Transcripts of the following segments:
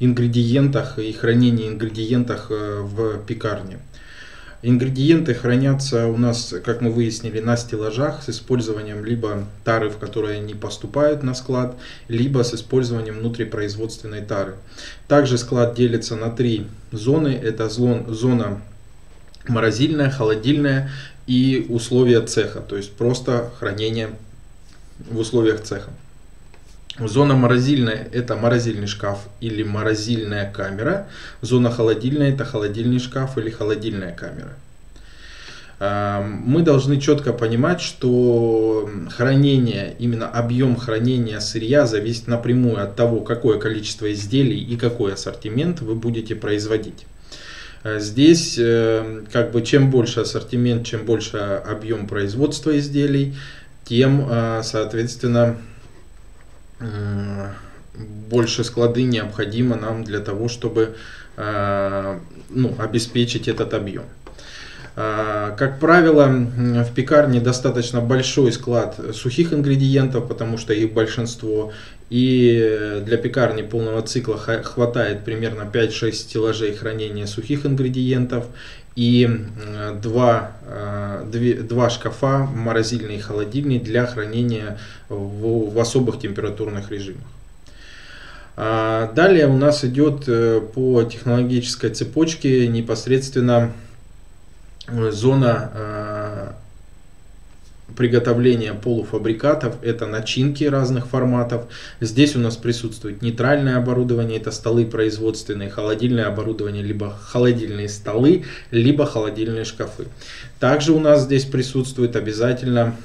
ингредиентах и хранении ингредиентах э, в пекарне. Ингредиенты хранятся у нас, как мы выяснили, на стеллажах с использованием либо тары, в которые они поступают на склад, либо с использованием внутрипроизводственной тары. Также склад делится на три зоны. Это зона морозильная, холодильная и условия цеха, то есть просто хранение в условиях цеха. Зона морозильная – это морозильный шкаф или морозильная камера. Зона холодильная – это холодильный шкаф или холодильная камера. А, мы должны четко понимать, что хранение, именно объем хранения сырья зависит напрямую от того, какое количество изделий и какой ассортимент вы будете производить. А здесь, э, как бы, чем больше ассортимент, чем больше объем производства изделий, тем, а, соответственно, больше склады необходимо нам для того, чтобы а, ну, обеспечить этот объем. А, как правило, в пекарне достаточно большой склад сухих ингредиентов, потому что их большинство. И для пекарни полного цикла хватает примерно 5-6 стеллажей хранения сухих ингредиентов и два, а, две, два шкафа, морозильный и холодильный для хранения в, в особых температурных режимах. А, далее у нас идет э, по технологической цепочке непосредственно зона приготовления полуфабрикатов, это начинки разных форматов. Здесь у нас присутствует нейтральное оборудование, это столы производственные, холодильное оборудование, либо холодильные столы, либо холодильные шкафы. Также у нас здесь присутствует обязательно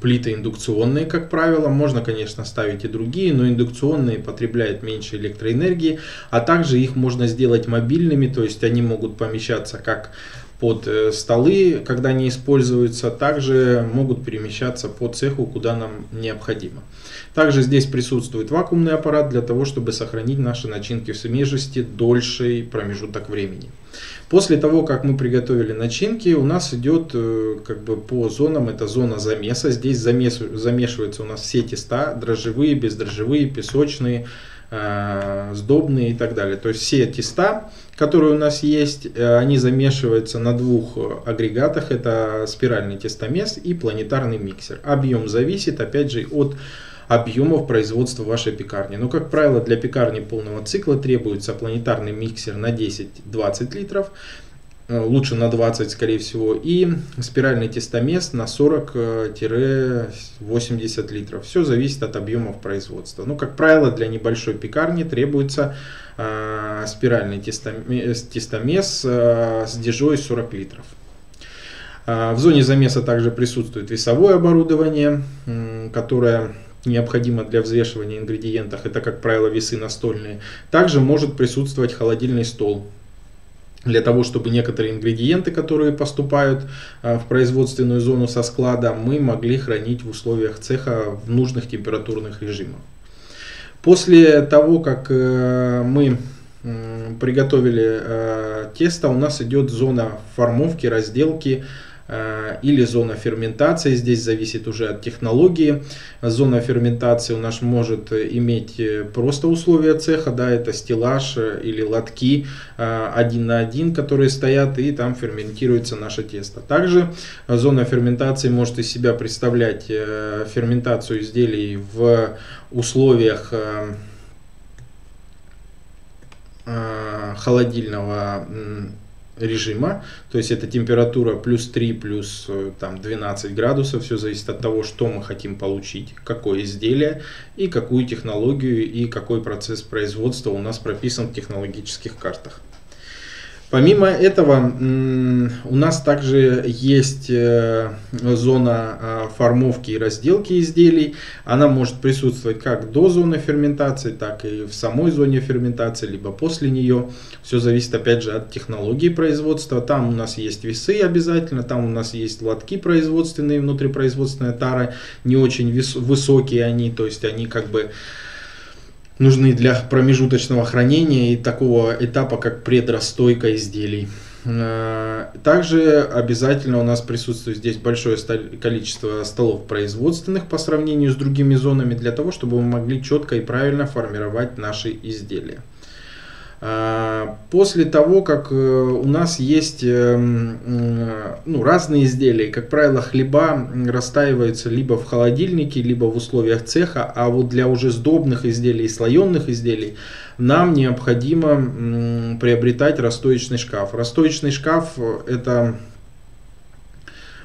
плиты индукционные, как правило. Можно, конечно, ставить и другие, но индукционные потребляют меньше электроэнергии, а также их можно сделать мобильными, то есть они могут помещаться как под э, столы, когда они используются, также могут перемещаться по цеху, куда нам необходимо. Также здесь присутствует вакуумный аппарат для того, чтобы сохранить наши начинки в свежести дольший промежуток времени. После того, как мы приготовили начинки, у нас идет э, как бы по зонам, это зона замеса. Здесь замес, замешиваются у нас все теста, дрожжевые, бездрожжевые, песочные, сдобные и так далее. То есть все теста, которые у нас есть, э, они замешиваются на двух агрегатах. Это спиральный тестомес и планетарный миксер. Объем зависит, опять же, от объемов производства вашей пекарни. Но, как правило, для пекарни полного цикла требуется планетарный миксер на 10-20 литров, э, лучше на 20, скорее всего, и спиральный тестомес на 40-80 литров. Все зависит от объемов производства. Ну, как правило, для небольшой пекарни требуется э, спиральный тестомес, тестомес э, с дежой 40 литров. Э, в зоне замеса также присутствует весовое оборудование, которое необходимо для взвешивания ингредиентов, это, как правило, весы настольные. Также может присутствовать холодильный стол для того, чтобы некоторые ингредиенты, которые поступают а, в производственную зону со склада, мы могли хранить в условиях цеха в нужных температурных режимах. После того, как э, мы приготовили э, тесто, у нас идет зона формовки, разделки, Э, или зона ферментации. Здесь зависит уже от технологии. Зона ферментации у нас может иметь э, просто условия цеха, да, это стеллаж э, или лотки один на один, которые стоят и там ферментируется наше тесто. Также зона ферментации может из себя представлять ферментацию изделий в условиях холодильного режима, то есть это температура плюс 3, плюс э, там, 12 градусов, все зависит от того, что мы хотим получить, какое изделие и какую технологию и какой процесс производства у нас прописан в технологических картах. Помимо этого, у нас также есть э, зона а, формовки и разделки изделий. Она может присутствовать как до зоны ферментации, так и в самой зоне ферментации, либо после нее. Все зависит опять же от технологии производства. Там у нас есть весы обязательно, там у нас есть лотки производственные, внутрипроизводственные тары, не очень высокие они, то есть они как бы нужны для промежуточного хранения и такого этапа, как предрастойка изделий. Э, также обязательно у нас присутствует здесь большое количество столов производственных по сравнению с другими зонами, для того, чтобы мы могли четко и правильно формировать наши изделия. А, после того, как э, у нас есть э, ну, разные изделия, как правило, хлеба расстаиваются либо в холодильнике, либо в условиях цеха, а вот для уже сдобных изделий, слоенных изделий, нам необходимо приобретать расстоечный шкаф. Расстоечный шкаф это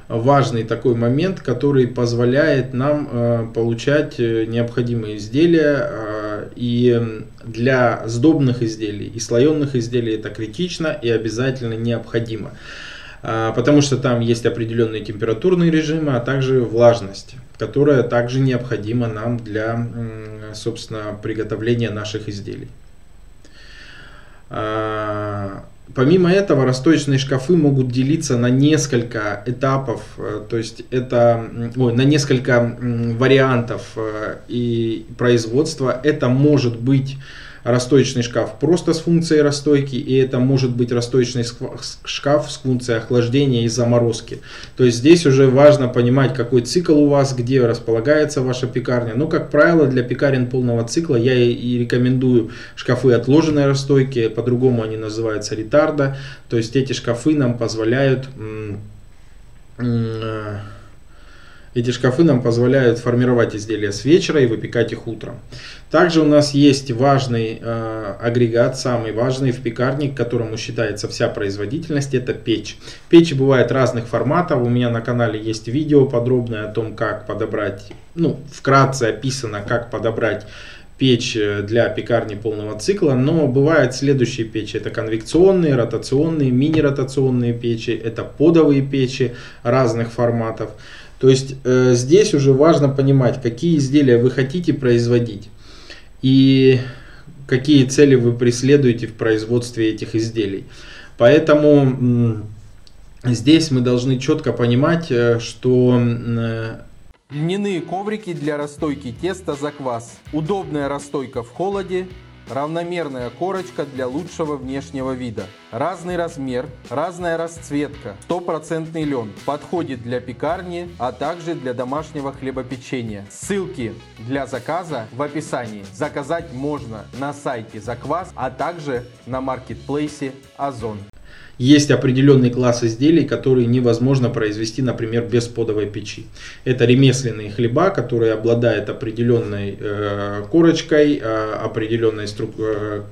важный такой момент, который позволяет нам э, получать необходимые изделия и для сдобных изделий и слоенных изделий это критично и обязательно необходимо. А, потому что там есть определенные температурные режимы, а также влажность, которая также необходима нам для, собственно, приготовления наших изделий. Помимо этого, расстоечные шкафы могут делиться на несколько этапов, э, то есть это ой, на несколько вариантов э, и производства. Это может быть расстоечный шкаф просто с функцией расстойки, и это может быть расстоечный шкаф с функцией охлаждения и заморозки. То есть здесь уже важно понимать, какой цикл у вас, где располагается ваша пекарня. Но, как правило, для пекарен полного цикла я и рекомендую шкафы отложенной расстойки, по-другому они называются ретарда. То есть эти шкафы нам позволяют эти шкафы нам позволяют формировать изделия с вечера и выпекать их утром. Также у нас есть важный э, агрегат, самый важный в пекарне, к которому считается вся производительность, это печь. Печи бывают разных форматов, у меня на канале есть видео подробное о том, как подобрать, ну, вкратце описано, как подобрать печь э, для пекарни полного цикла, но бывают следующие печи. Это конвекционные, ротационные, мини-ротационные печи, это подовые печи разных форматов. То есть э, здесь уже важно понимать, какие изделия вы хотите производить и какие цели вы преследуете в производстве этих изделий. Поэтому здесь мы должны четко понимать, э, что э, Льняные коврики для расстойки теста за квас. Удобная расстойка в холоде Равномерная корочка для лучшего внешнего вида. Разный размер, разная расцветка. Стопроцентный лен. Подходит для пекарни, а также для домашнего хлебопечения. Ссылки для заказа в описании. Заказать можно на сайте Заквас, а также на маркетплейсе Озон есть определенный класс изделий, которые невозможно произвести, например, без подовой печи. Это ремесленные хлеба, которые обладают определенной э, корочкой, э, определенной структурой э,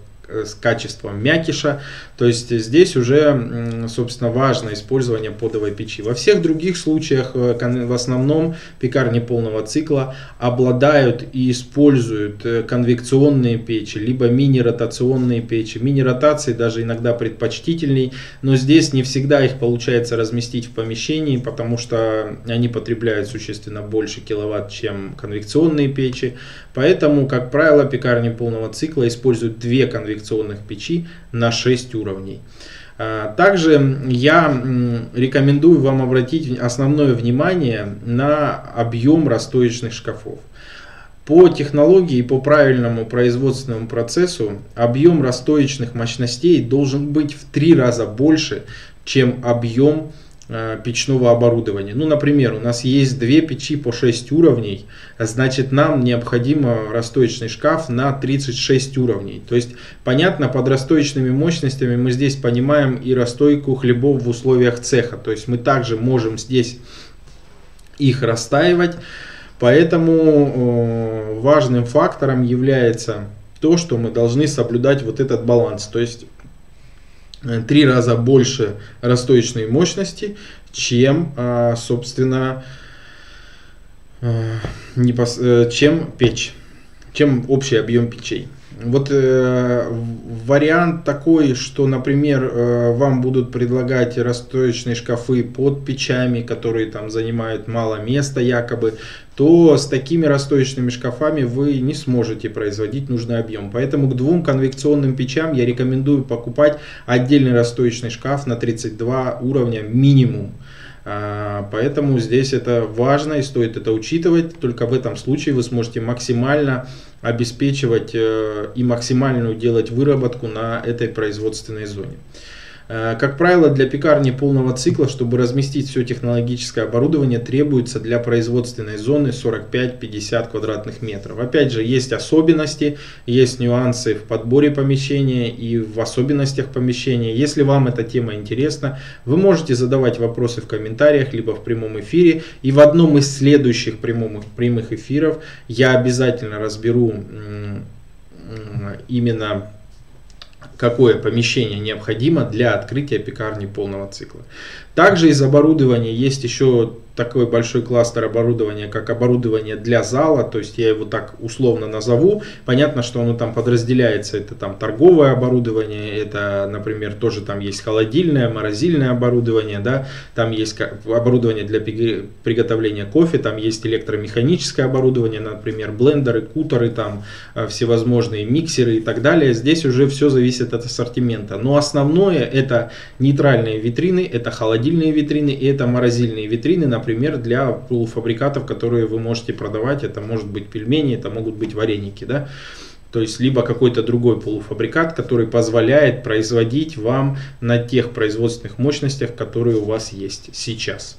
с качеством мякиша. То есть здесь уже, собственно, важно использование подовой печи. Во всех других случаях, э, в основном, пекарни полного цикла обладают и используют э, конвекционные печи, либо мини-ротационные печи. Мини-ротации даже иногда предпочтительней, но здесь не всегда их получается разместить в помещении, потому что они потребляют существенно больше киловатт, чем конвекционные печи. Поэтому, как правило, пекарни полного цикла используют две конвекционных печи на 6 уровней. А, также я рекомендую вам обратить основное внимание на объем расстоечных шкафов. По технологии и по правильному производственному процессу объем расстоечных мощностей должен быть в три раза больше, чем объем печного оборудования. Ну, например, у нас есть две печи по 6 уровней, значит нам необходимо расстоечный шкаф на 36 уровней. То есть, понятно, под расстоечными мощностями мы здесь понимаем и расстойку хлебов в условиях цеха. То есть мы также можем здесь их расстаивать. Поэтому э, важным фактором является то, что мы должны соблюдать вот этот баланс. То есть Э, три раза больше расстоечной мощности, чем, а, собственно, э, чем печь, чем общий объем печей. Вот э, вариант такой, что, например, э, вам будут предлагать расстоечные шкафы под печами, которые там занимают мало места якобы, то с такими расстоечными шкафами вы не сможете производить нужный объем. Поэтому к двум конвекционным печам я рекомендую покупать отдельный расстоечный шкаф на 32 уровня минимум. А, поэтому здесь это важно и стоит это учитывать. Только в этом случае вы сможете максимально обеспечивать э, и максимальную делать выработку на этой производственной зоне. Э, как правило, для пекарни полного цикла, чтобы разместить все технологическое оборудование, требуется для производственной зоны 45-50 квадратных метров. Опять же, есть особенности, есть нюансы в подборе помещения и в особенностях помещения. Если вам эта тема интересна, вы можете задавать вопросы в комментариях, либо в прямом эфире. И в одном из следующих прямых, прямых эфиров я обязательно разберу именно какое помещение необходимо для открытия пекарни полного цикла. Также из оборудования есть еще такой большой кластер оборудования, как оборудование для зала, то есть я его так условно назову. Понятно, что оно там подразделяется, это там торговое оборудование, это, например, тоже там есть холодильное, морозильное оборудование, да, там есть оборудование для приготовления кофе, там есть электромеханическое оборудование, например, блендеры, кутеры, там э, всевозможные миксеры и так далее. Здесь уже все зависит от ассортимента. Но основное это нейтральные витрины, это холодильные витрины и это морозильные витрины, например, для полуфабрикатов, которые вы можете продавать. Это может быть пельмени, это могут быть вареники, да. То есть, либо какой-то другой полуфабрикат, который позволяет производить вам на тех производственных мощностях, которые у вас есть сейчас.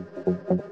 Thank you.